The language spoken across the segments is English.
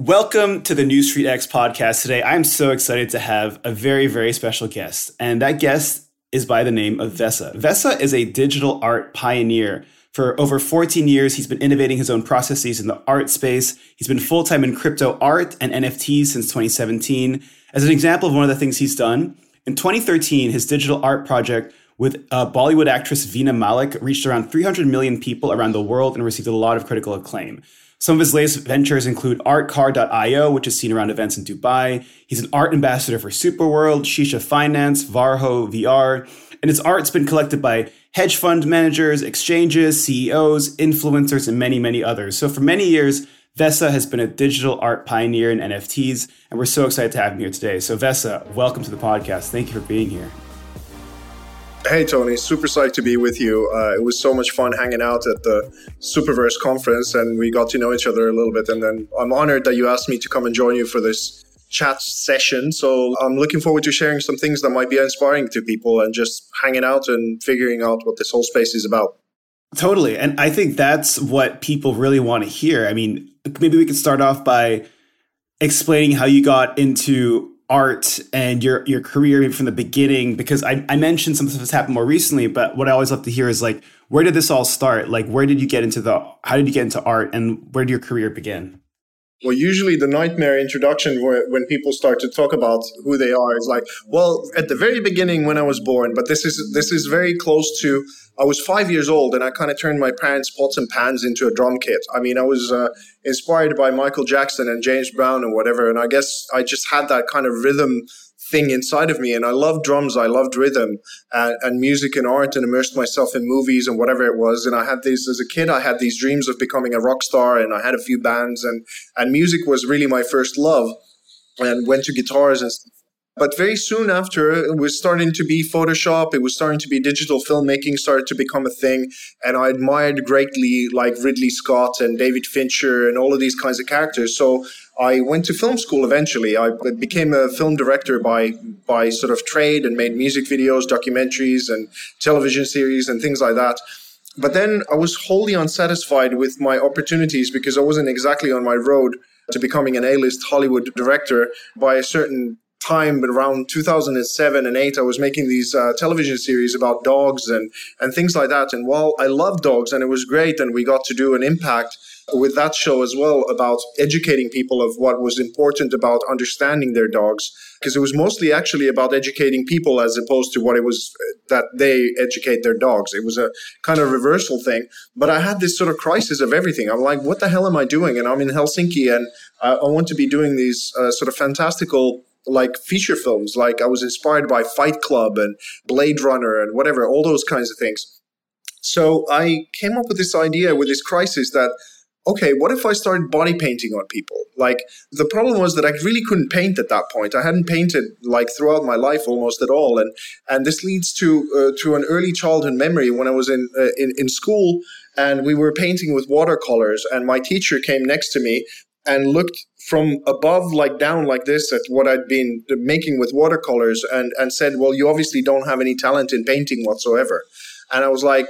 Welcome to the New Street X podcast today. I'm so excited to have a very, very special guest. And that guest is by the name of Vesa. Vesa is a digital art pioneer. For over 14 years, he's been innovating his own processes in the art space. He's been full time in crypto art and NFTs since 2017. As an example of one of the things he's done, in 2013, his digital art project with uh, Bollywood actress Veena Malik reached around 300 million people around the world and received a lot of critical acclaim. Some of his latest ventures include artcar.io, which is seen around events in Dubai. He's an art ambassador for Superworld, Sheesha Finance, Varho VR, and his art's been collected by hedge fund managers, exchanges, CEOs, influencers, and many, many others. So for many years, Vesa has been a digital art pioneer in NFTs, and we're so excited to have him here today. So Vesa, welcome to the podcast. Thank you for being here. Hey Tony, super psyched to be with you. Uh, it was so much fun hanging out at the Superverse conference, and we got to know each other a little bit. And then I'm honored that you asked me to come and join you for this chat session. So I'm looking forward to sharing some things that might be inspiring to people and just hanging out and figuring out what this whole space is about. Totally, and I think that's what people really want to hear. I mean, maybe we could start off by explaining how you got into art and your your career from the beginning because I, I mentioned some stuff that's happened more recently but what i always love to hear is like where did this all start? Like where did you get into the how did you get into art and where did your career begin well, usually the nightmare introduction when people start to talk about who they are is like, well, at the very beginning when I was born, but this is this is very close to. I was five years old and I kind of turned my parents' pots and pans into a drum kit. I mean, I was uh, inspired by Michael Jackson and James Brown and whatever, and I guess I just had that kind of rhythm thing inside of me. And I loved drums, I loved rhythm and, and, music and art, and immersed myself in movies and whatever it was. And I had these as a kid. I had these dreams of becoming a rock star, and I had a few bands, and and music was really my first love. And went to guitars and but very soon after, it was starting to be Photoshop. It was starting to be digital filmmaking started to become a thing. And I admired greatly like Ridley Scott and David Fincher and all of these kinds of characters. So I went to film school eventually. I became a film director by by sort of trade and made music videos, documentaries, and television series and things like that. But then I was wholly unsatisfied with my opportunities because I wasn't exactly on my road to becoming an A-list Hollywood director by a certain time, but around 2007 and 8, I was making these uh, television series about dogs and, and things like that. And while I love dogs and it was great, and we got to do an impact with that show as well about educating people of what was important about understanding their dogs, because it was mostly actually about educating people as opposed to what it was uh, that they educate their dogs. It was a kind of reversal thing. But I had this sort of crisis of everything. I'm like, what the hell am I doing? And I'm in Helsinki and I, I want to be doing these uh, sort of fantastical like feature films. Like I was inspired by Fight Club and Blade Runner and whatever, all those kinds of things. So I came up with this idea with this crisis that okay, what if I started body painting on people? Like the problem was that I really couldn't paint at that point. I hadn't painted like throughout my life almost at all, and and this leads to uh, to an early childhood memory when I was in, uh, in in school and we were painting with watercolors, and my teacher came next to me and looked from above like down like this at what I'd been making with watercolors and and said, "Well, you obviously don't have any talent in painting whatsoever." And I was like,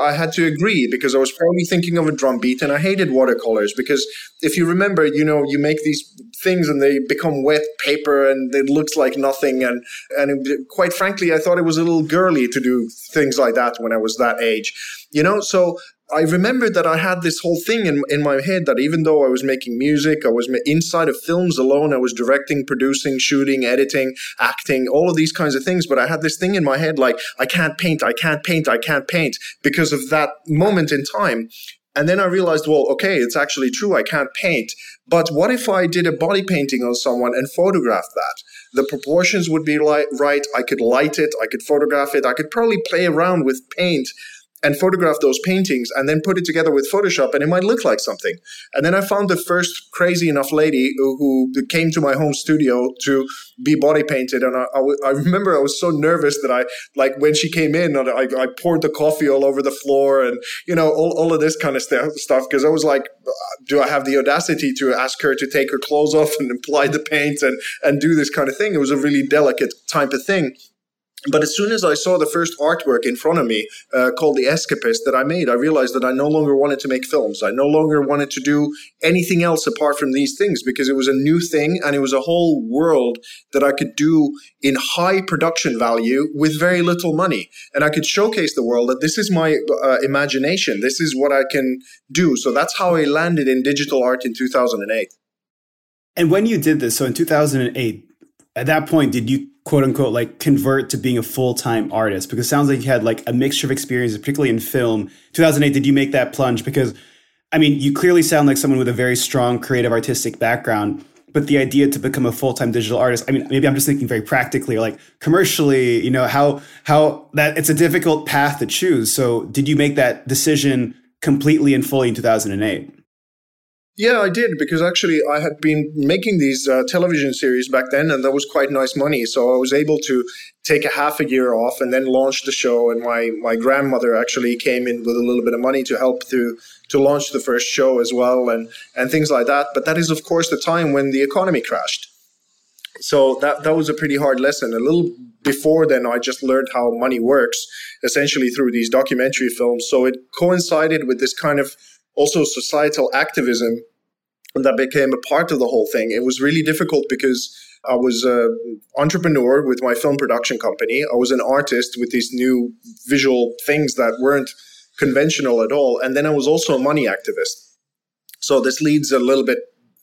I had to agree because I was probably thinking of a drum beat and I hated watercolors because if you remember, you know, you make these things and they become wet paper and it looks like nothing. And, and it, quite frankly, I thought it was a little girly to do things like that when I was that age, you know? So I remembered that I had this whole thing in, in my head that even though I was making music, I was inside of films alone, I was directing, producing, shooting, editing, acting, all of these kinds of things. But I had this thing in my head like, I can't paint, I can't paint, I can't paint because of that moment in time. And then I realized, well, okay, it's actually true, I can't paint. But what if I did a body painting on someone and photographed that? The proportions would be right. I could light it, I could photograph it, I could probably play around with paint and photograph those paintings and then put it together with Photoshop and it might look like something. And then I found the first crazy enough lady who, who came to my home studio to be body painted. And I, I, I, remember I was so nervous that I, like when she came in, I, I poured the coffee all over the floor and, you know, all, all of this kind of stuff. Cause I was like, uh, do I have the audacity to ask her to take her clothes off and apply the paint and, and do this kind of thing? It was a really delicate type of thing. But as soon as I saw the first artwork in front of me uh, called The Escapist that I made, I realized that I no longer wanted to make films. I no longer wanted to do anything else apart from these things because it was a new thing and it was a whole world that I could do in high production value with very little money. And I could showcase the world that this is my uh, imagination, this is what I can do. So that's how I landed in digital art in 2008. And when you did this, so in 2008, at that point, did you quote unquote like convert to being a full-time artist because it sounds like you had like a mixture of experiences particularly in film. 2008 did you make that plunge? Because i mean you clearly sound like someone with a very strong creative artistic background but the idea to become a full-time digital artist i mean maybe i'm just thinking very practically or like commercially you know how how that it's a difficult path to choose. So did you make that decision completely and fully in 2008 yeah, I did because actually I had been making these uh, television series back then, and that was quite nice money. So I was able to take a half a year off and then launch the show. And my my grandmother actually came in with a little bit of money to help to to launch the first show as well, and and things like that. But that is of course the time when the economy crashed. So that that was a pretty hard lesson. A little before then, I just learned how money works essentially through these documentary films. So it coincided with this kind of also societal activism that became a part of the whole thing. It was really difficult because I was an entrepreneur with my film production company. I was an artist with these new visual things that weren't conventional at all. And then I was also a money activist. So this leads a little bit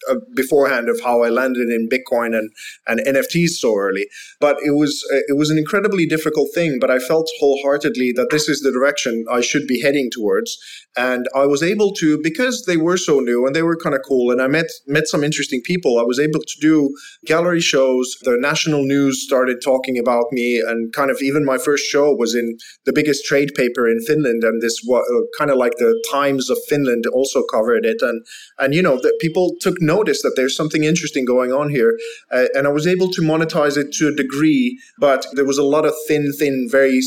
uh, beforehand of how I landed in Bitcoin and, and NFTs so early. But it was uh, it was an incredibly difficult thing. But I felt wholeheartedly that this is the direction I should be heading towards. And I was able to because they were so new and they were kind of cool. And I met met some interesting people. I was able to do gallery shows. The national news started talking about me, and kind of even my first show was in the biggest trade paper in Finland. And this uh, kind of like the Times of Finland also covered it. And and you know that people took notice that there's something interesting going on here. Uh, and I was able to monetize it to a degree, but there was a lot of thin, thin, very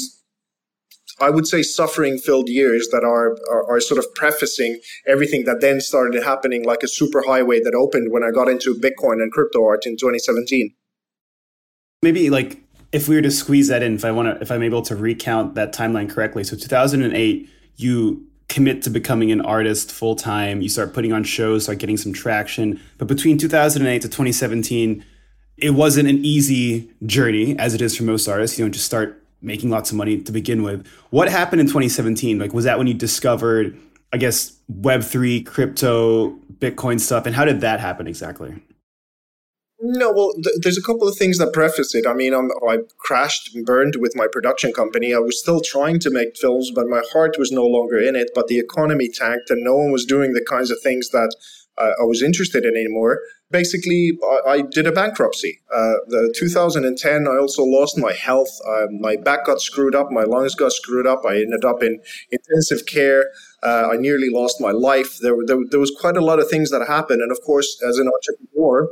I would say suffering filled years that are, are, are sort of prefacing everything that then started happening like a super highway that opened when I got into Bitcoin and crypto art in 2017. Maybe like if we were to squeeze that in, if I want to, if I'm able to recount that timeline correctly. So 2008, you commit to becoming an artist full time. You start putting on shows, start getting some traction. But between 2008 to 2017, it wasn't an easy journey as it is for most artists. You know, just start making lots of money to begin with. What happened in 2017? Like, was that when you discovered, I guess, Web3, crypto, Bitcoin stuff? And how did that happen exactly? No, well, th- there's a couple of things that preface it. I mean, I'm, i crashed and burned with my production company. I was still trying to make films, but my heart was no longer in it. But the economy tanked, and no one was doing the kinds of things that uh, I was interested in anymore. Basically, I, I did a bankruptcy. Uh, the 2010, I also lost my health. Uh, my back got screwed up. My lungs got screwed up. I ended up in intensive care. Uh, I nearly lost my life. There, there, there was quite a lot of things that happened. And of course, as an entrepreneur,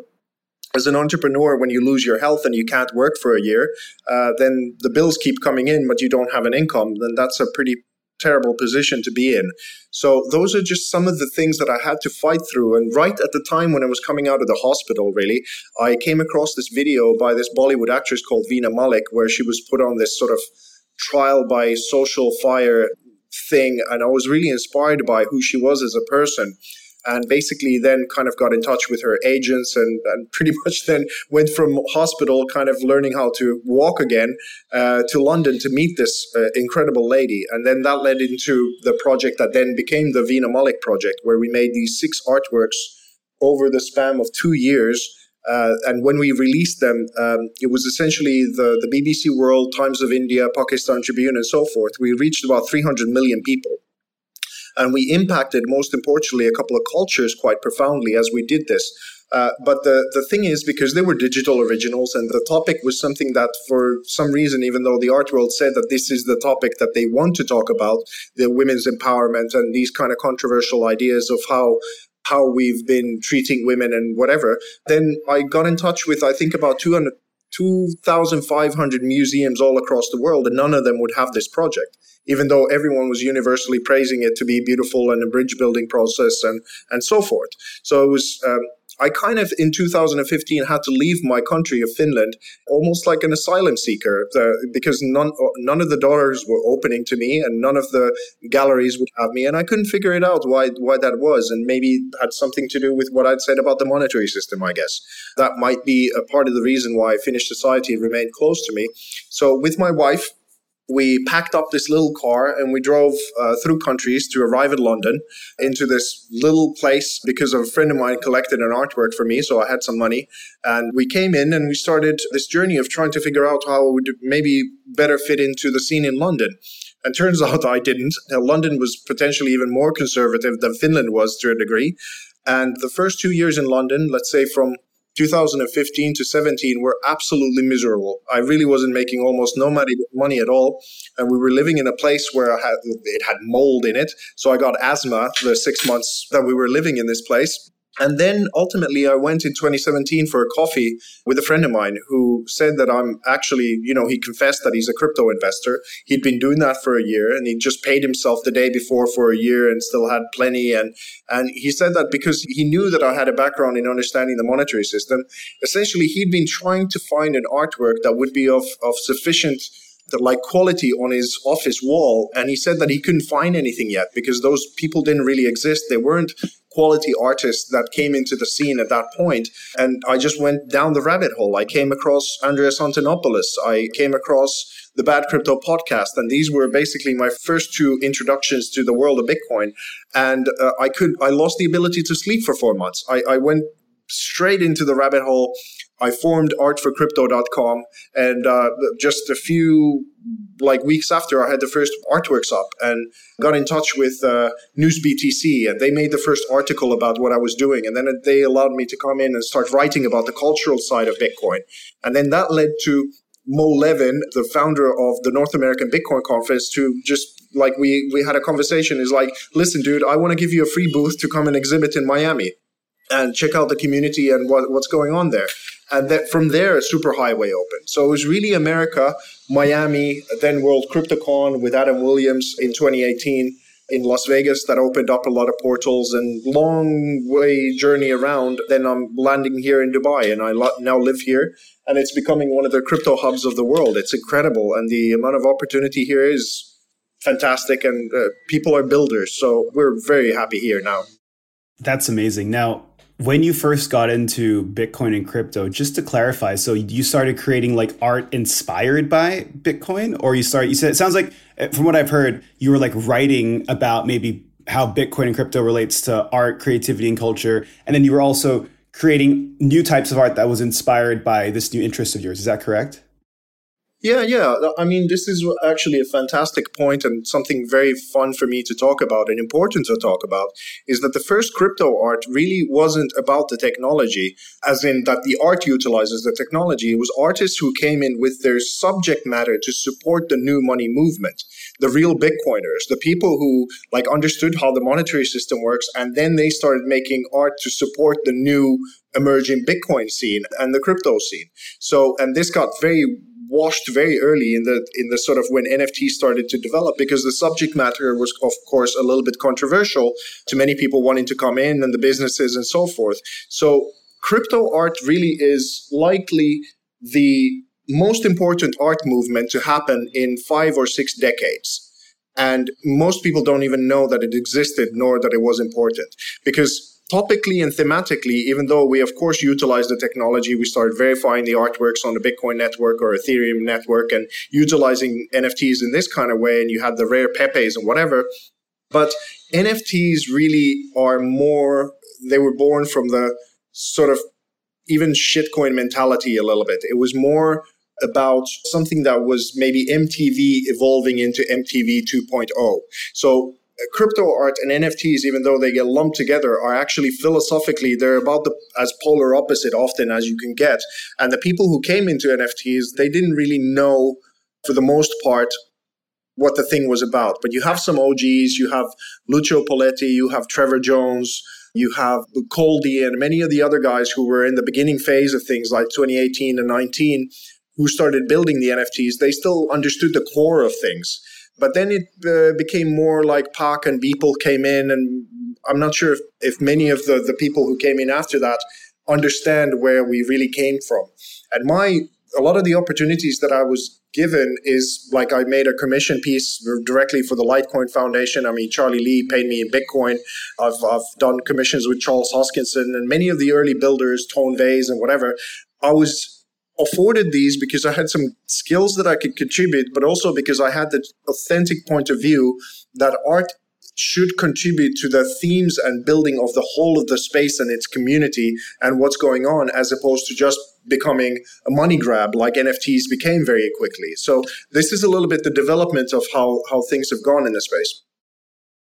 as an entrepreneur, when you lose your health and you can't work for a year, uh, then the bills keep coming in, but you don't have an income. Then that's a pretty terrible position to be in. So those are just some of the things that I had to fight through. And right at the time when I was coming out of the hospital, really, I came across this video by this Bollywood actress called Veena Malik, where she was put on this sort of trial by social fire thing, and I was really inspired by who she was as a person and basically then kind of got in touch with her agents and, and pretty much then went from hospital kind of learning how to walk again uh, to london to meet this uh, incredible lady and then that led into the project that then became the veena malik project where we made these six artworks over the span of two years uh, and when we released them, um, it was essentially the, the BBC World, Times of India, Pakistan Tribune, and so forth. We reached about 300 million people. And we impacted, most importantly, a couple of cultures quite profoundly as we did this. Uh, but the, the thing is, because they were digital originals and the topic was something that, for some reason, even though the art world said that this is the topic that they want to talk about, the women's empowerment and these kind of controversial ideas of how how we've been treating women and whatever, then I got in touch with, I think, about 200, 2,500 museums all across the world, and none of them would have this project even though everyone was universally praising it to be beautiful and a bridge building process and and so forth. So it was. Um, I kind of in 2015 had to leave my country of Finland almost like an asylum seeker the, because none none of the doors were opening to me and none of the galleries would have me and I couldn't figure it out why why that was and maybe had something to do with what I'd said about the monetary system I guess. That might be a part of the reason why Finnish society remained close to me. So with my wife we packed up this little car and we drove uh, through countries to arrive at London into this little place because of a friend of mine collected an artwork for me, so I had some money. And we came in and we started this journey of trying to figure out how it would maybe better fit into the scene in London. And turns out I didn't. Now, London was potentially even more conservative than Finland was to a degree. And the first two years in London, let's say from 2015 to 17 were absolutely miserable. I really wasn't making almost no money, money at all. And we were living in a place where had, it had mold in it. So I got asthma the six months that we were living in this place. And then ultimately, I went in 2017 for a coffee with a friend of mine who said that I'm actually, you know, he confessed that he's a crypto investor. He'd been doing that for a year and he just paid himself the day before for a year and still had plenty. And, and he said that because he knew that I had a background in understanding the monetary system, essentially, he'd been trying to find an artwork that would be of, of sufficient like quality on his office wall and he said that he couldn't find anything yet because those people didn't really exist they weren't quality artists that came into the scene at that point. And I just went down the rabbit hole. I came across Andreas Antonopoulos. I came across the Bad Crypto podcast. And these were basically my first two introductions to the world of Bitcoin. And uh, I could, I lost the ability to sleep for four months. I, I went straight into the rabbit hole. I formed artforcrypto.com and uh, just a few like weeks after I had the first artworks up and got in touch with uh, NewsBTC and they made the first article about what I was doing and then they allowed me to come in and start writing about the cultural side of Bitcoin and then that led to Moe Levin, the founder of the North American Bitcoin Conference, to just like we we had a conversation. Is like, listen, dude, I want to give you a free booth to come and exhibit in Miami and check out the community and what, what's going on there. And that from there, a superhighway opened. So it was really America, Miami, then World CryptoCon with Adam Williams in 2018 in Las Vegas that opened up a lot of portals and long way journey around. Then I'm landing here in Dubai and I now live here and it's becoming one of the crypto hubs of the world. It's incredible. And the amount of opportunity here is fantastic and uh, people are builders. So we're very happy here now. That's amazing. Now, when you first got into Bitcoin and crypto, just to clarify, so you started creating like art inspired by Bitcoin, or you started, you said, it sounds like eh, from what I've heard, you were like writing about maybe how Bitcoin and crypto relates to art, creativity, and culture. And then you were also creating new types of art that was inspired by this new interest of yours. Is that correct? Yeah, yeah. I mean, this is actually a fantastic point and something very fun for me to talk about and important to talk about is that the first crypto art really wasn't about the technology, as in that the art utilizes the technology. It was artists who came in with their subject matter to support the new money movement, the real Bitcoiners, the people who like understood how the monetary system works, and then they started making art to support the new emerging Bitcoin scene and the crypto scene. So, and this got very washed very early in the in the sort of when NFT started to develop because the subject matter was of course a little bit controversial to many people wanting to come in and the businesses and so forth. So crypto art really is likely the most important art movement to happen in 5 or 6 decades. And most people don't even know that it existed nor that it was important because topically and thematically, even though we, of course, utilize the technology, we started verifying the artworks on the Bitcoin network or Ethereum network and utilizing NFTs in this kind of way. And you had the rare Pepes and whatever. But NFTs really are more, they were born from the sort of even shitcoin mentality a little bit. It was more about something that was maybe MTV evolving into MTV 2.0. So crypto art and NFTs, even though they get lumped together, are actually philosophically they're about the as polar opposite often as you can get. And the people who came into NFTs, they didn't really know, for the most part, what the thing was about. But you have some OGs, you have Lucho Poletti, you have Trevor Jones, you have Coldie, and many of the other guys who were in the beginning phase of things like 2018 and 19 who started building the NFTs. They still understood the core of things but then it uh, became more like Pak and Beeple came in, and I'm not sure if, if many of the, the people who came in after that understand where we really came from. And my a lot of the opportunities that I was given is like I made a commission piece directly for the Litecoin Foundation. I mean, Charlie Lee paid me in Bitcoin. I've, I've done commissions with Charles Hoskinson and many of the early builders, Tone Vays and whatever. I was afforded these because I had some skills that I could contribute, but also because I had the authentic point of view that art should contribute to the themes and building of the whole of the space and its community and what's going on as opposed to just becoming a money grab like NFTs became very quickly. So this is a little bit the development of how how things have gone in the space.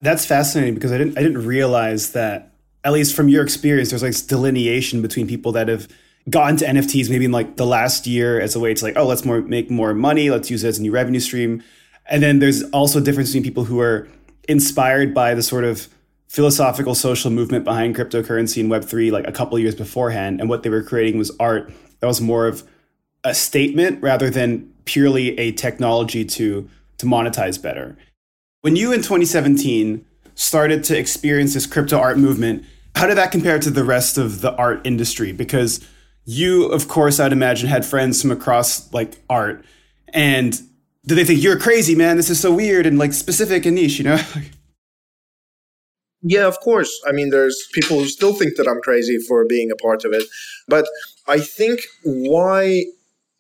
That's fascinating because I didn't I didn't realize that at least from your experience there's like delineation between people that have gotten to NFTs maybe in like the last year as a way to like oh let's more make more money, let's use it as a new revenue stream. And then there's also a difference between people who are inspired by the sort of philosophical social movement behind cryptocurrency and web3 like a couple years beforehand and what they were creating was art that was more of a statement rather than purely a technology to to monetize better. When you in 2017 started to experience this crypto art movement, how did that compare to the rest of the art industry? Because you, of course, I'd imagine had friends from across like art, and did they think you're crazy, man? This is so weird and like specific and niche, you know? yeah, of course. I mean, there's people who still think that I'm crazy for being a part of it, but I think why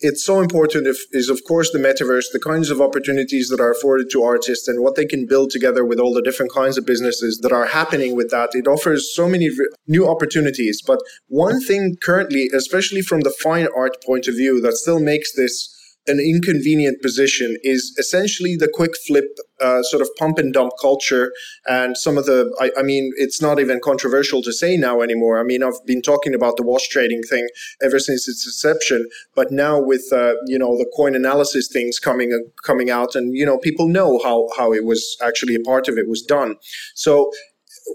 it's so important if, is of course the metaverse the kinds of opportunities that are afforded to artists and what they can build together with all the different kinds of businesses that are happening with that. It offers so many new opportunities. But one thing currently especially from the fine art point of view that still makes this an inconvenient position is essentially the quick flip uh, sort of pump and dump culture and some of the I, I, mean it's not even controversial to say now anymore. I mean i've been talking about the wash trading thing ever since its inception but now with uh, you know the coin analysis things coming uh, coming out and you know people know how how it was actually a part of it was done. So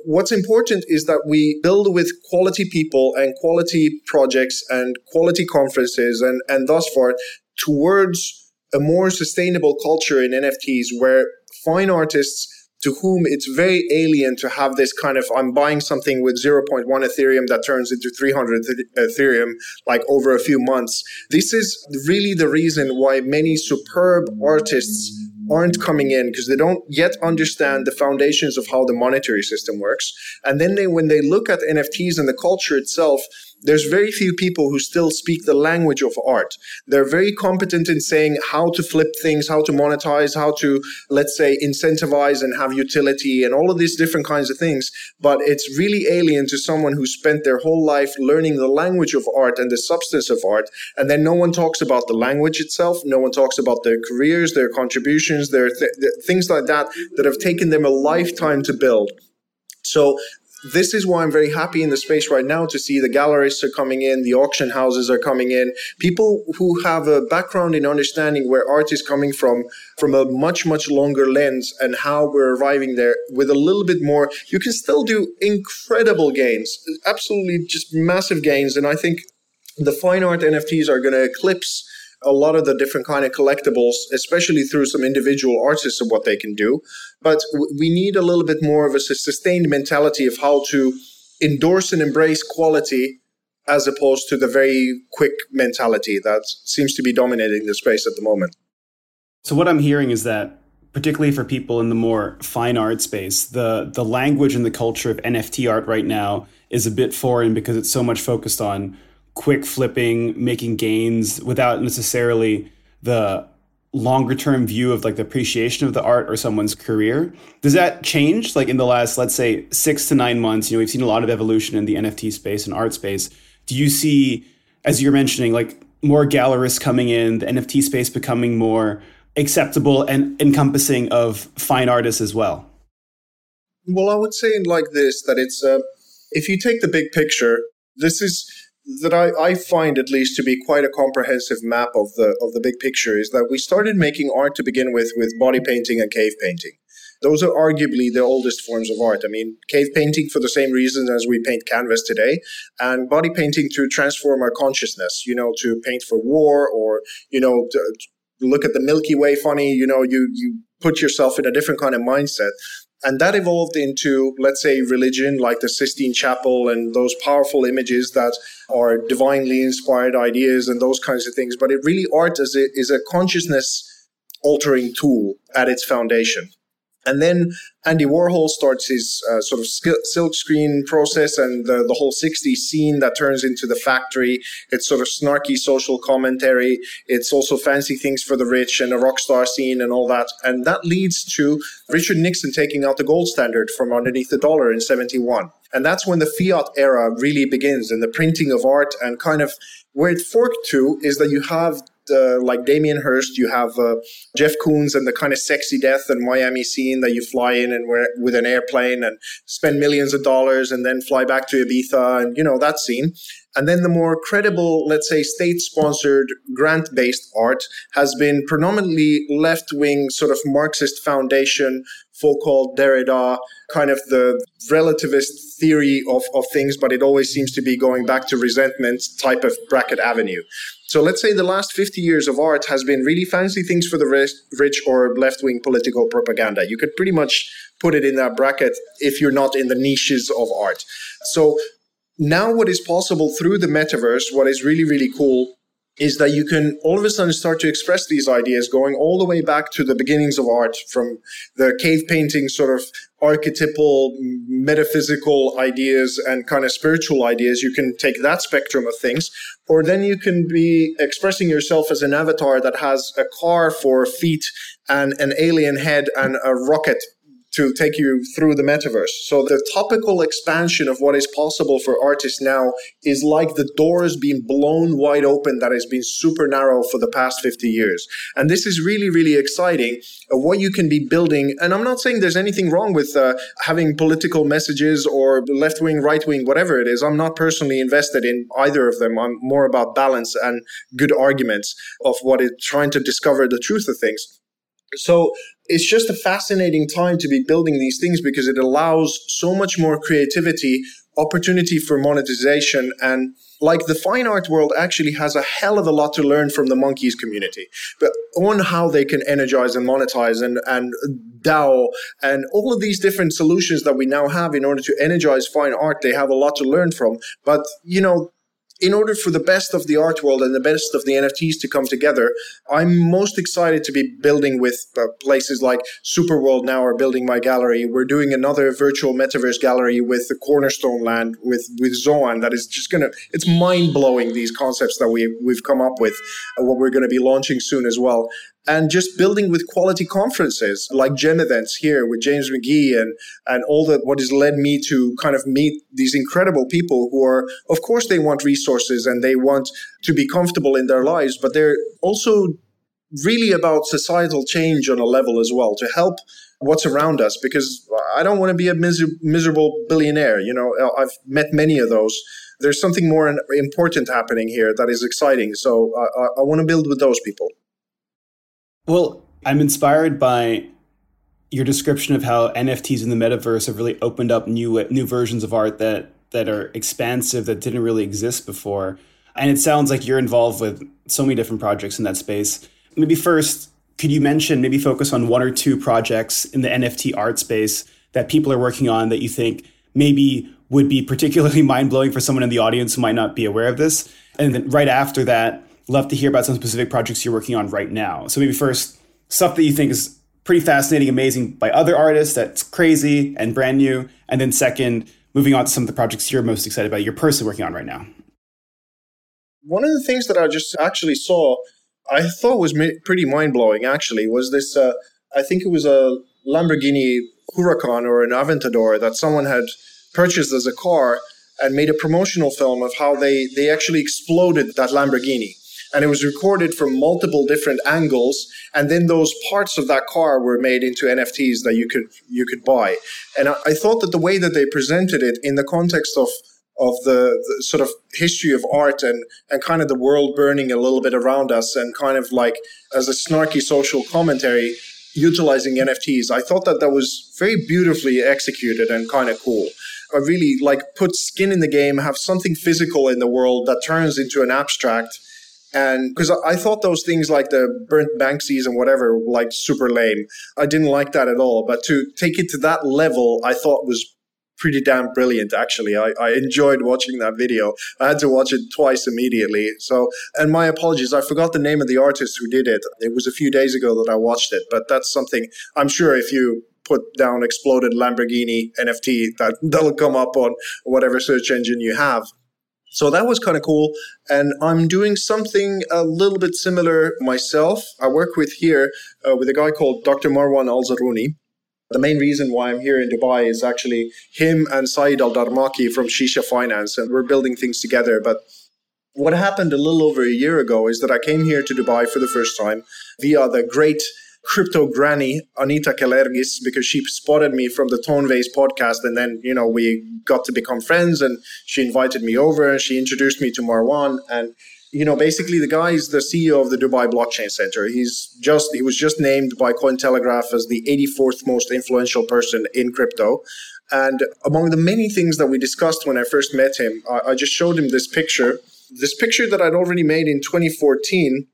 what's important is that we build with quality people and quality projects and quality conferences and, and thus far towards a more sustainable culture in NFTs where fine artists to whom it's very alien to have this kind of I'm buying something with 0.1 Ethereum that turns into 300 Ethereum like over a few months. This is really the reason why many superb artists aren't coming in because they don't yet understand the foundations of how the monetary system works. And then they when they look at NFTs and the culture itself, there's very few people who still speak the language of art. They're very competent in saying how to flip things, how to monetize, how to, let's say, incentivize and have utility and all of these different kinds of things. But it's really alien to someone who spent their whole life learning the language of art and the substance of art. And then no one talks about the language itself. No one talks about their careers, their contributions, their th- things like that that have taken them a lifetime to build. So this is why I'm very happy in the space right now to see the galleries are coming in, the auction houses are coming in, people who have a background in understanding where art is coming from, from a much, much longer lens and how we're arriving there with a little bit more. You can still do incredible gains, absolutely just massive gains. And I think the fine art NFTs are going to eclipse a lot of the different kind of collectibles, especially through some individual artists of what they can do. But we need a little bit more of a sustained mentality of how to endorse and embrace quality as opposed to the very quick mentality that seems to be dominating the space at the moment. So what I'm hearing is that particularly for people in the more fine art space, the the language and the culture of NFT art right now is a bit foreign because it's so much focused on quick flipping, making gains without necessarily the longer term view of like the appreciation of the art or someone's career. Does that change like in the last, let's say, six to nine months? You know, we've seen a lot of evolution in the NFT space and art space. Do you see, as you're mentioning, like more gallerists coming in, the NFT space becoming more acceptable and encompassing of fine artists as well? Well, I would say like this that it's uh, if you take the big picture, this is that I, I find at least to be quite a comprehensive map of the of the big picture is that we started making art to begin with with body painting and cave painting. Those are arguably the oldest forms of art. I mean, cave painting for the same reason as we paint canvas today, and body painting to transform our consciousness. You know, to paint for war or you know to, to look at the Milky Way funny. You know, you you put yourself in a different kind of mindset. And that evolved into, let's say, religion, like the Sistine Chapel and those powerful images that are divinely inspired ideas and those kinds of things. But it really, art is a, is a consciousness altering tool at its foundation. And then Andy Warhol starts his uh, sort of silk screen process and the, the whole 60s scene that turns into the factory. It's sort of snarky social commentary. It's also fancy things for the rich and a rock star scene and all that. And that leads to Richard Nixon taking out the gold standard from underneath the dollar in 71. And that's when the fiat era really begins and the printing of art and kind of where it forked to is that you have uh, like Damien Hirst, you have uh, Jeff Koons and the kind of sexy death and Miami scene that you fly in and with an airplane and spend millions of dollars and then fly back to Ibiza and you know that scene. And then the more credible, let's say, state sponsored, grant based art has been predominantly left wing, sort of Marxist foundation, Foucault, Derrida, kind of the relativist theory of, of things, but it always seems to be going back to resentment type of bracket avenue. So let's say the last 50 years of art has been really fancy things for the rich or left wing political propaganda. You could pretty much put it in that bracket if you're not in the niches of art. So now what is possible through the metaverse, what is really, really cool is that you can all of a sudden start to express these ideas going all the way back to the beginnings of art from the cave painting sort of archetypal metaphysical ideas and kind of spiritual ideas. You can take that spectrum of things. Or then you can be expressing yourself as an avatar that has a car for feet and an alien head and a rocket to take you through the metaverse. So the topical expansion of what is possible for artists now is like the doors being blown wide open that has been super narrow for the past 50 years. And this is really, really exciting of what you can be building. And I'm not saying there's anything wrong with uh, having political messages or left wing, right wing, whatever it is. I'm not personally invested in either of them. I'm more about balance and good arguments of what is trying to discover the truth of things. So it's just a fascinating time to be building these things because it allows so much more creativity, opportunity for monetization, and like the fine art world actually has a hell of a lot to learn from the monkeys community, but on how they can energize and monetize and and DAO and all of these different solutions that we now have in order to energize fine art, they have a lot to learn from. But you know, in order for the best of the art world and the best of the NFTs to come together, I'm most excited to be building with uh, places like Superworld now are building my gallery. We're doing another virtual metaverse gallery with the Cornerstone Land with with Zoan that is just gonna it's mind blowing these concepts that we we've come up with, uh, what we're going to be launching soon as well and just building with quality conferences like gem events here with james mcgee and and all that what has led me to kind of meet these incredible people who are of course they want resources and they want to be comfortable in their lives but they're also really about societal change on a level as well to help what's around us because i don't want to be a miser- miserable billionaire you know uh, i've met many of those. There's something more important happening here that is exciting so I, I want to build with those people well, I'm inspired by your description of how NFTs in the metaverse have really opened up new new versions of art that that are expansive that didn't really exist before. And it sounds like you're involved with so many different projects in that space. Maybe first, could you mention maybe focus on one or two projects in the NFT art space that people are working on that you think maybe would be particularly mind blowing for someone in the audience who might not be aware of this? And then right after that, love to hear about some specific projects you're working on right now. So maybe first, stuff that you think is pretty fascinating, amazing by other artists that's crazy and brand new. And then second, moving on to some of the projects you're most excited about, you're personally working on right now. One of the things that I just actually saw, I thought was pretty mind blowing actually, was this uh, I think it was a Lamborghini Huracan or an Aventador that someone had purchased as a car and made a promotional film of how they, they actually exploded that Lamborghini and it was recorded from multiple different angles. And then those parts of that car were made into nfts that you could you could buy. And i, I thought that the way that they presented it in the context of of the, the, sort of history of art and and kind of the world burning a little bit around us and kind of like as a snarky social commentary utilizing nfts i thought that that was very beautifully executed and kind of cool. I really like put skin in the game have something physical in the world that turns into an abstract And because I thought those things like the burnt Banksies and whatever, like super lame. I didn't like that at all. But to take it to that level, I thought was pretty damn brilliant actually. I, I enjoyed watching that video. I had to watch it twice immediately. So and my apologies i forgot the name of the artist who did it. It was a few days ago that i watched it but that's something i'm sure if you put down exploded lamborghini nft that that'll come up on whatever search engine you have so that was kind of cool. And I'm doing something a little bit similar myself. I work with here uh, with a guy called Dr. Marwan Al Zarouni. The main reason why I'm here in Dubai is actually him and Saeed Al Darmaki from Sheesha Finance, and we're building things together. But what happened a little over a year ago is that I came here to Dubai for the first time via the great crypto granny Anita Kalergis because she spotted me from the Tone Vays podcast and then you know we got to become friends and she invited me over and she introduced me to Marwan and you know basically the guy is the CEO of the Dubai Blockchain Center. He's just he was just named by Cointelegraph as the 84th most influential person in crypto and among the many things that we discussed when I first met him I, I just showed him this picture this picture that I'd already made in 2014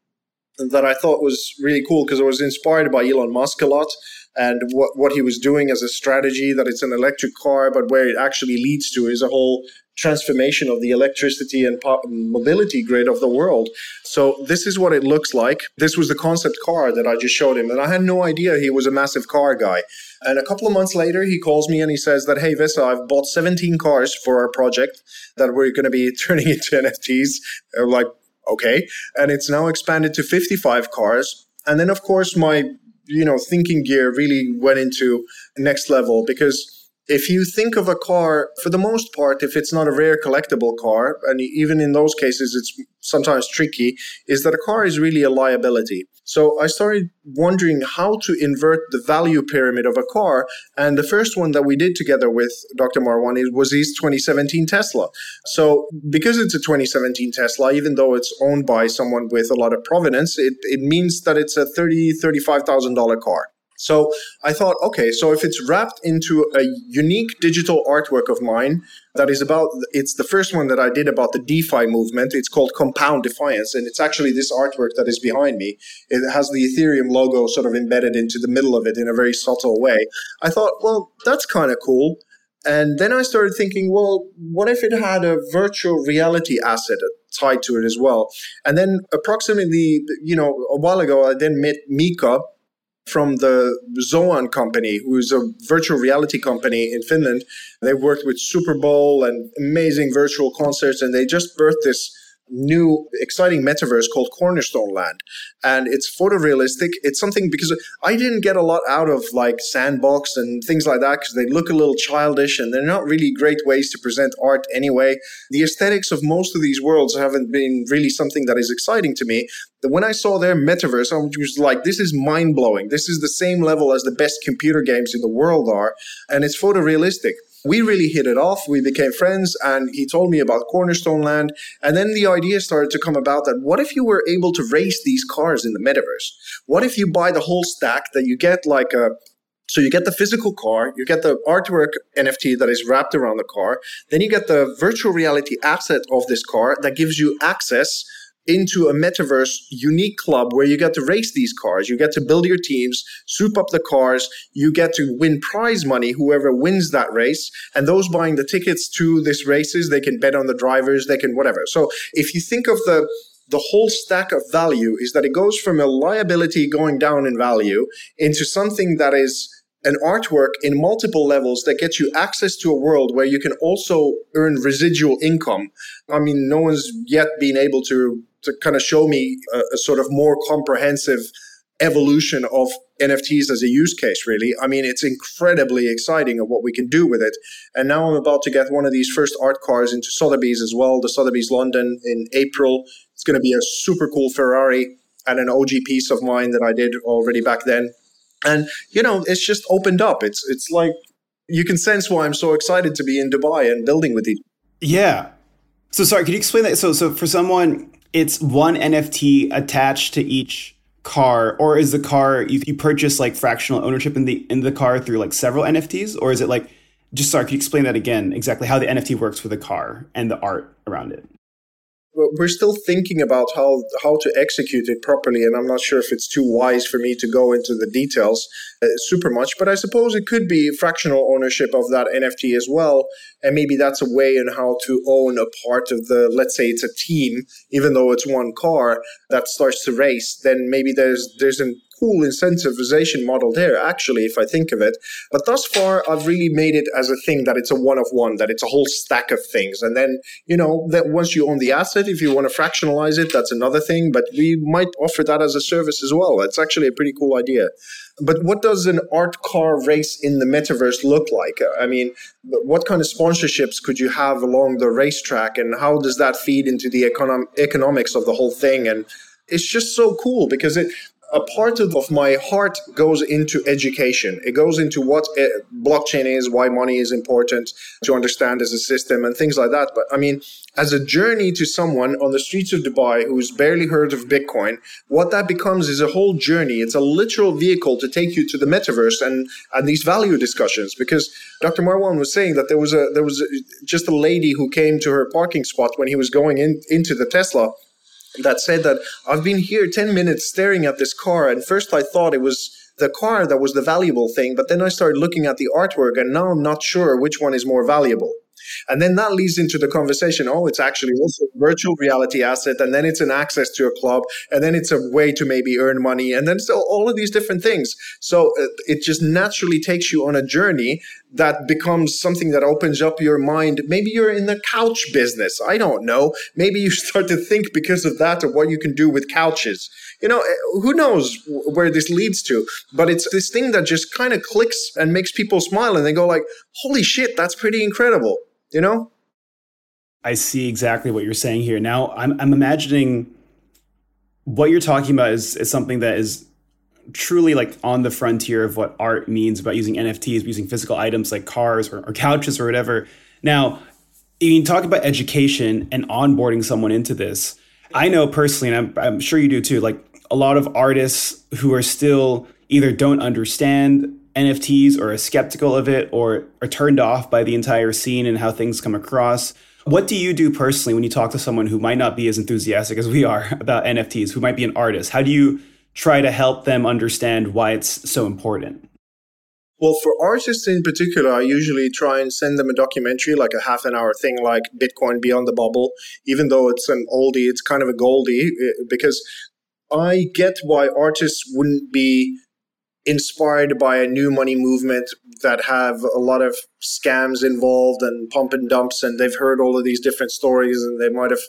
that I thought was really cool because I was inspired by Elon Musk a lot and what, what he was doing as a strategy that it's an electric car, but where it actually leads to is a whole transformation of the electricity and mobility grid of the world. So this is what it looks like. This was the concept car that I just showed him. And I had no idea he was a massive car guy. And a couple of months later, he calls me and he says that, hey, Vesa, I've bought 17 cars for our project that we're going to be turning into NFTs. Uh, like, okay. And it's now expanded to 55 cars. And then, of course, my you know thinking gear really went into next level because if you think of a car, for the most part, if it's not a rare collectible car, and even in those cases, it's sometimes tricky, is that a car is really a liability. So I started wondering how to invert the value pyramid of a car. And the first one that we did together with Dr. Marwan was his 2017 Tesla. So because it's a 2017 Tesla, even though it's owned by someone with a lot of provenance, it, it means that it's a $30,000, $35,000 car. So I thought, okay, so if it's wrapped into a unique digital artwork of mine that is about, it's the first one that I did about the DeFi movement. It's called Compound Defiance. And it's actually this artwork that is behind me. It has the Ethereum logo sort of embedded into the middle of it in a very subtle way. I thought, well, that's kind of cool. And then I started thinking, well, what if it had a virtual reality asset tied to it as well? And then approximately, you know, a while ago, I then met Mika, from the Zoan company, who's a virtual reality company in Finland. They worked with Super Bowl and amazing virtual concerts, and they just birthed this new exciting metaverse called Cornerstone Land. And it's photorealistic. It's something because I didn't get a lot out of like Sandbox and things like that because they look a little childish and they're not really great ways to present art anyway. The aesthetics of most of these worlds haven't been really something that is exciting to me. When I saw their metaverse, I was like, this is mind blowing. This is the same level as the best computer games in the world are. And it's photorealistic we really hit it off. We became friends, and he told me about Cornerstone Land. And then the idea started to come about that what if you were able to race these cars in the metaverse? What if you buy the whole stack that you get like a so you get the physical car, you get the artwork NFT that is wrapped around the car, then you get the virtual reality asset of this car that gives you access into a metaverse unique club where you get to race these cars. You get to build your teams, soup up the cars. You get to win prize money, whoever wins that race. And those buying the tickets to this races, they can bet on the drivers, they can whatever. So if you think of the the whole stack of value is that it goes from a liability going down in value into something that is an artwork in multiple levels that gets you access to a world where you can also earn residual income. I mean, no one's yet been able to to kind of show me a, a sort of more comprehensive evolution of NFTs as a use case, really. I mean, it's incredibly exciting of what we can do with it. And now I'm about to get one of these first art cars into Sotheby's as well, the Sotheby's London in April. It's going to be a super cool Ferrari and an OG piece of mine that I did already back then. And, you know, it's just opened up. It's, it's like you can sense why I'm so excited to be in Dubai and building with you. Yeah. So sorry, could you explain that? So, so for someone it's one NFT attached to each car or is the car you, you purchase like fractional ownership in the in the car through like several NFTs or is it like just sorry can you explain that again exactly how the NFT works for the car and the art around it we're still thinking about how how to execute it properly, and I'm not sure if it's too wise for me to go into the details uh, super much. But I suppose it could be fractional ownership of that NFT as well, and maybe that's a way in how to own a part of the. Let's say it's a team, even though it's one car that starts to race. Then maybe there's there's an cool incentivization model there, actually, if I think of it. But thus far, I've really made it as a thing that it's a one of one, that it's a whole stack of things. And then, you know, that once you own the asset, if you want to fractionalize it, that's another thing. But we might offer that as a service as well. It's actually a pretty cool idea. But what does an art car race in the metaverse look like? I mean, what kind of sponsorships could you have along the racetrack, and how does that feed into the econom- economics of the whole thing? And it's just so cool because it a part of, my heart goes into education. It goes into what eh, blockchain is, why money is important to understand as a system, and things like that. But I mean, as a journey to someone on the streets of Dubai who's barely heard of Bitcoin, what that becomes is a whole journey. It's a literal vehicle to take you to the metaverse and, and these value discussions. Because Dr. Marwan was saying that there was a there was a, just a lady who came to her parking spot when he was going in into the Tesla that said that I've been here 10 minutes staring at this car, and first I thought it was the car that was the valuable thing, but then I started looking at the artwork, and now I'm not sure which one is more valuable. And then that leads into the conversation. Oh, it's actually also a virtual reality asset. And then it's an access to a club. And then it's a way to maybe earn money. And then so all of these different things. So uh, it just naturally takes you on a journey that becomes something that opens up your mind. Maybe you're in the couch business. I don't know. Maybe you start to think because of that of what you can do with couches. You know, uh, who knows where this leads to? But it's this thing that just kind of clicks and makes people smile and they go like, "Holy shit, that's pretty incredible." You know? I see exactly what you're saying here. Now, I'm, I'm imagining what you're talking about is, is something that is truly like on the frontier of what art means about using NFTs, using physical items like cars or, or couches or whatever. Now, you talk about education and onboarding someone into this. I know personally, and I'm, I'm sure you do too, like a lot of artists who are still either don't understand NFTs or are skeptical of it or are turned off by the entire scene and how things come across. What do you do personally when you talk to someone who might not be as enthusiastic as we are about NFTs, who might be an artist? How do you try to help them understand why it's so important? Well, for artists in particular, I usually try and send them a documentary, like a half an hour thing like Bitcoin Beyond the Bubble. Even though it's an oldie, it's kind of a goldie eh, because I get why artists wouldn't be inspired by a new money movement that have a lot of scams involved and pump and dumps and they've heard all of these different stories and they might have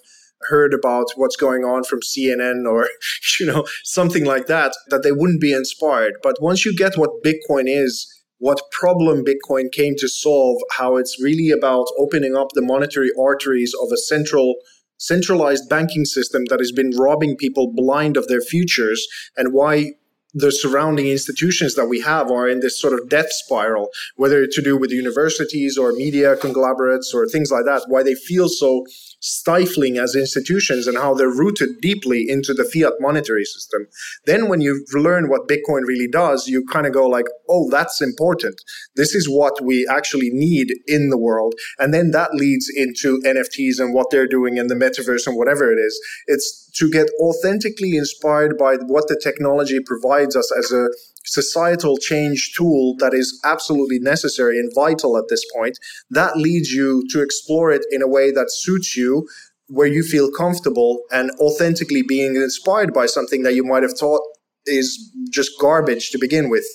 heard about what's going on from CNN or you know something like that that they wouldn't be inspired. But once you get what bitcoin is what problem bitcoin came to solve how it's really about opening up the monetary arteries of a central centralized banking system that has been robbing people blind of their futures and why the surrounding institutions that we have are in this sort of death spiral, whether to do with universities or media conglomerates or things like that, why they feel so stifling as institutions and how they're rooted deeply into the fiat monetary system. Then when you learn what Bitcoin really does, you kind of go like, oh, that's important. This is what we actually need in the world. And then that leads into NFTs and what they're doing in the metaverse and whatever it is. It's to get authentically inspired by what the technology provides us as a societal change tool that is absolutely necessary and vital at this point, that leads you to explore it in a way that suits you, where you feel comfortable and authentically being inspired by something that you might have thought is just garbage to begin with.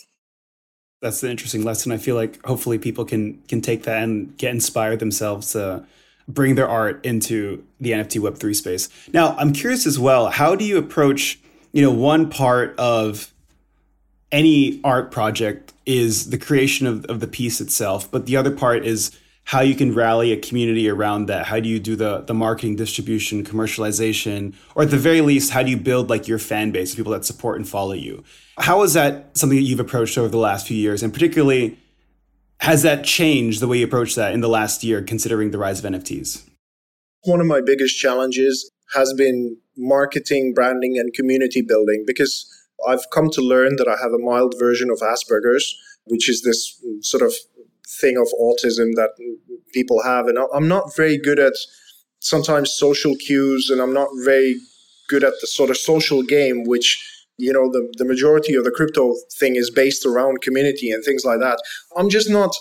That's the interesting lesson. I feel like hopefully people can can take that and get inspired themselves to bring their art into the NFT Web3 space. Now, I'm curious as well, how do you approach, you know, one part of any art project is the creation of, of the piece itself, but the other part is how you can rally a community around that. How do you do the the marketing, distribution, commercialization, or at the very least, how do you build like your fan base, people that support and follow you? How is that something that you've approached over the last few years, and particularly has that changed the way you approach that in the last year, considering the rise of NFTs? One of my biggest challenges has been marketing, branding, and community building because I've come to learn that I have a mild version of Asperger's, which is this sort of thing of autism that people have. And I'm not very good at sometimes social cues and I'm not very good at the sort of social game, which you know the, the majority of the crypto thing is based around community and things like that. I'm just not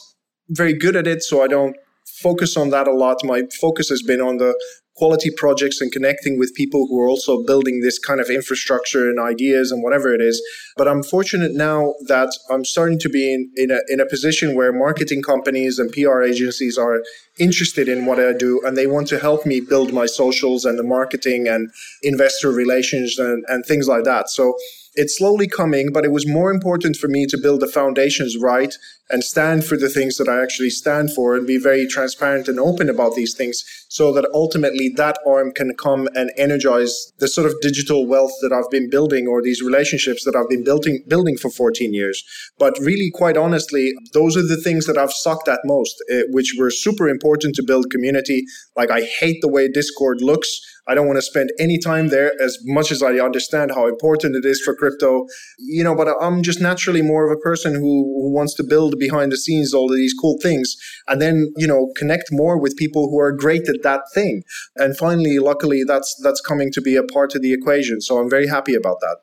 very good at it, so I don't focus on that a lot. My focus has been on the quality projects and connecting with people who are also building this kind of infrastructure and ideas and whatever it is. But I'm fortunate now that I'm starting to be in, in, a, in a position where marketing companies and PR agencies are interested in what I do and they want to help me build my socials and the marketing and investor relations and, and things like that. So it's slowly coming, but it was more important for me to build the foundations right and stand for the things that I actually stand for and be very transparent and open about these things so that ultimately that arm can come and energize the sort of digital wealth that I've been building or these relationships that I've been building building for 14 years. But really quite honestly, those are the things that I've sucked at most, eh, which were super important to build community. Like I hate the way Discord looks. I don't want to spend any time there as much as I understand how important it is for crypto, you know, but I'm just naturally more of a person who, who wants to build behind the scenes all of these cool things and then, you know, connect more with people who are great at that thing. And finally, luckily, that's, that's coming to be a part of the equation. So I'm very happy about that.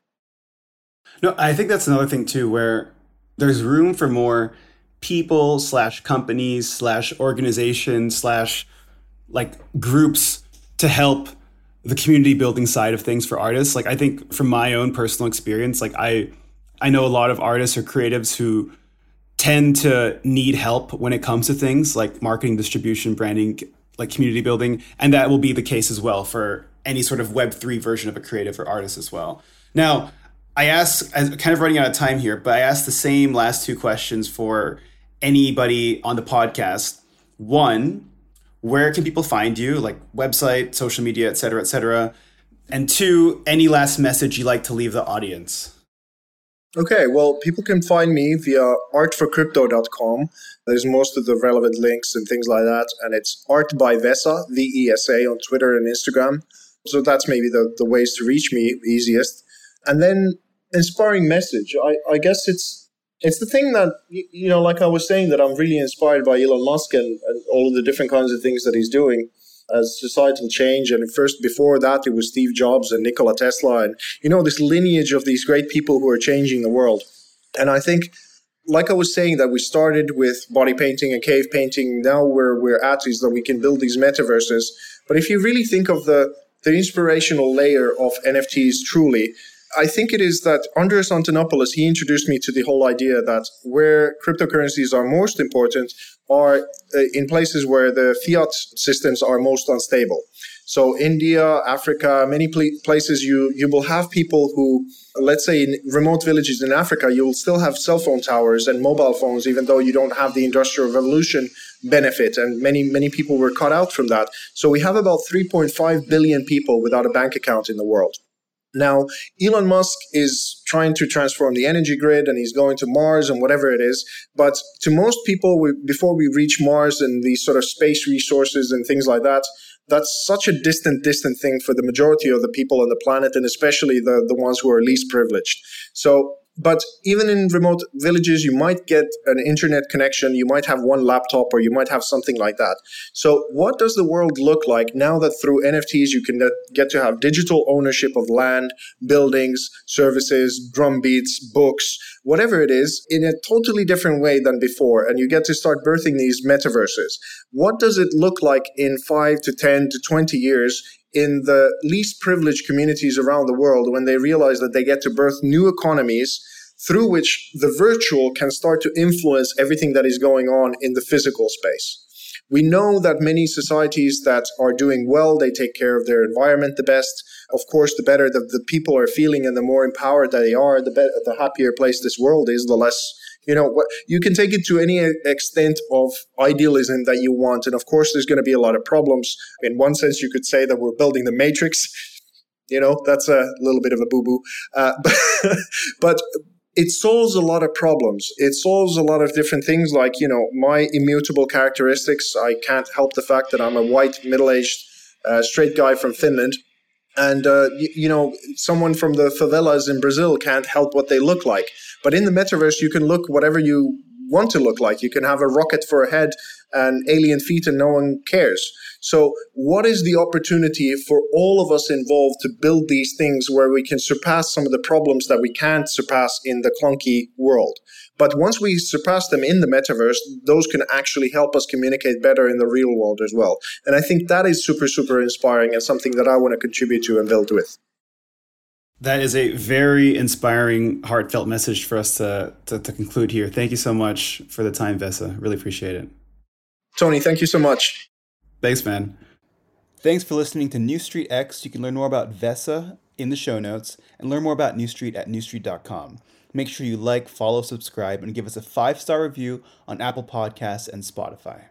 No, I think that's another thing too, where there's room for more people slash companies slash organizations slash like groups to help the community building side of things for artists like i think from my own personal experience like i i know a lot of artists or creatives who tend to need help when it comes to things like marketing distribution branding like community building and that will be the case as well for any sort of web3 version of a creative or artist as well now i ask kind of running out of time here but i asked the same last two questions for anybody on the podcast one where can people find you, like website, social media, et cetera, et cetera? And two, any last message you like to leave the audience? Okay, well, people can find me via artforcrypto.com. There's most of the relevant links and things like that. And it's art by Vesa, V E S A, on Twitter and Instagram. So that's maybe the, the ways to reach me easiest. And then inspiring message. I, I guess it's it's the thing that you know like i was saying that i'm really inspired by elon musk and, and, all of the different kinds of things that he's doing as societal change. And first before that it was steve jobs and nikola tesla and you know this lineage of these great people who are changing the world. And i think like i was saying that we started with body painting and cave painting. Now where we're at is that we can build these metaverses. But if you really think of the the inspirational layer of nfts truly I think it is that Andreas Antonopoulos, he introduced me to the whole idea that where cryptocurrencies are most important are uh, in places where the fiat systems are most unstable. So India, Africa, many pl- places you you will have people who, let's say in remote villages in Africa, you will still have cell phone towers and mobile phones, even though you don't have the industrial revolution benefit, and many many people were cut out from that. So we have about 3.5 billion people without a bank account in the world. Now, Elon Musk is trying to transform the energy grid and he's going to Mars and whatever it is. But to most people, we, before we reach Mars and these sort of space resources and things like that, that's such a distant, distant thing for the majority of the people on the planet and especially the, the ones who are least privileged. So but even in remote villages, you might get an internet connection, you might have one laptop, or you might have something like that. So, what does the world look like now that through NFTs you can get to have digital ownership of land, buildings, services, drum beats, books, whatever it is, in a totally different way than before, and you get to start birthing these metaverses? What does it look like in five to 10 to 20 years in the least privileged communities around the world when they realize that they get to birth new economies through which the virtual can start to influence everything that is going on in the physical space. We know that many societies that are doing well, they take care of their environment the best. Of course, the better that the people are feeling and the more empowered that they are, the better, the happier place this world is, the less you know what you can take it to any extent of idealism that you want and of course there's going to be a lot of problems in one sense you could say that we're building the matrix you know that's a little bit of a boo-boo uh, but, but it solves a lot of problems. It solves a lot of different things like you know my immutable characteristics. I can't help the fact that i'm a white middle-aged uh, straight guy from finland. And uh, you, you, know someone from the favelas in brazil can't help what they look like. But in the metaverse you can look whatever you want to look like. You can have a rocket for a head and alien feet, and no one cares. So, what is the opportunity for all of us involved to build these things where we can surpass some of the problems that we can't surpass in the clunky world? But once we surpass them in the metaverse, those can actually help us communicate better in the real world as well. And I think that is super, super inspiring and something that I want to contribute to and build with. That is a very inspiring, heartfelt message for us to, to, to conclude here. Thank you so much for the time, Vesa. Really appreciate it. Tony, thank you so much. Thanks, man. Thanks for listening to New Street X. You can learn more about Vesa in the show notes and learn more about New Street at newstreet.com. Make sure you like, follow, subscribe, and give us a five star review on Apple Podcasts and Spotify.